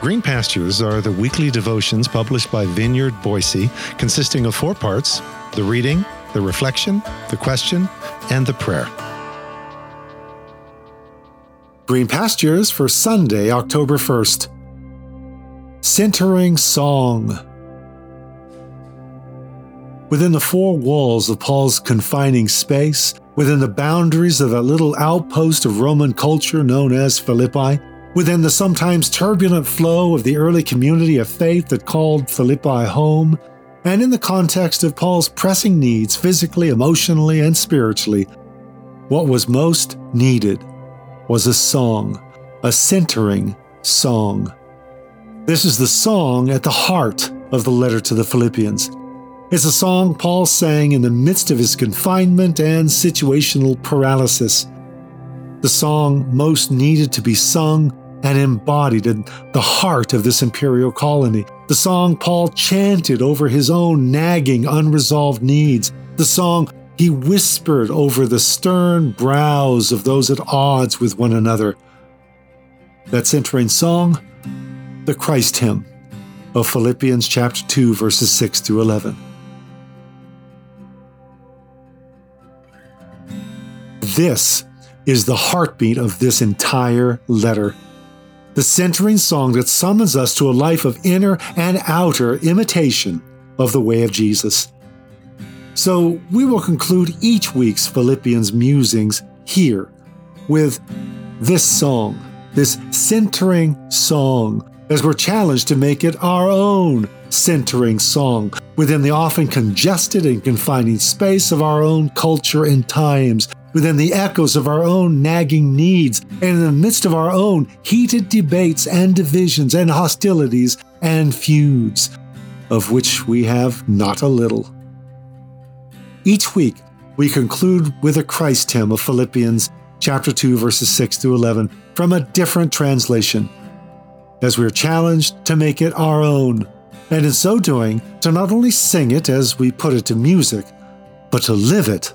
Green Pastures are the weekly devotions published by Vineyard Boise, consisting of four parts the reading, the reflection, the question, and the prayer. Green Pastures for Sunday, October 1st. Centering Song. Within the four walls of Paul's confining space, within the boundaries of that little outpost of Roman culture known as Philippi, Within the sometimes turbulent flow of the early community of faith that called Philippi home, and in the context of Paul's pressing needs physically, emotionally, and spiritually, what was most needed was a song, a centering song. This is the song at the heart of the letter to the Philippians. It's a song Paul sang in the midst of his confinement and situational paralysis. The song most needed to be sung and embodied in the heart of this imperial colony. The song Paul chanted over his own nagging, unresolved needs. The song he whispered over the stern brows of those at odds with one another. That centering song, the Christ hymn of Philippians chapter 2, verses 6 through 11. This is the heartbeat of this entire letter the centering song that summons us to a life of inner and outer imitation of the way of Jesus. So we will conclude each week's Philippians musings here with this song, this centering song, as we're challenged to make it our own centering song within the often congested and confining space of our own culture and times within the echoes of our own nagging needs, and in the midst of our own heated debates and divisions and hostilities and feuds, of which we have not a little. Each week, we conclude with a Christ hymn of Philippians chapter 2 verses 6 through 11 from a different translation as we are challenged to make it our own and in so doing to not only sing it as we put it to music but to live it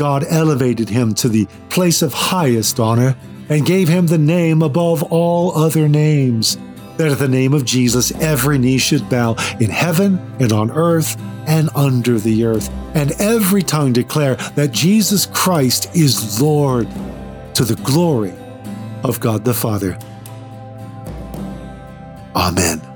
God elevated him to the place of highest honor and gave him the name above all other names, that at the name of Jesus every knee should bow in heaven and on earth and under the earth, and every tongue declare that Jesus Christ is Lord to the glory of God the Father. Amen.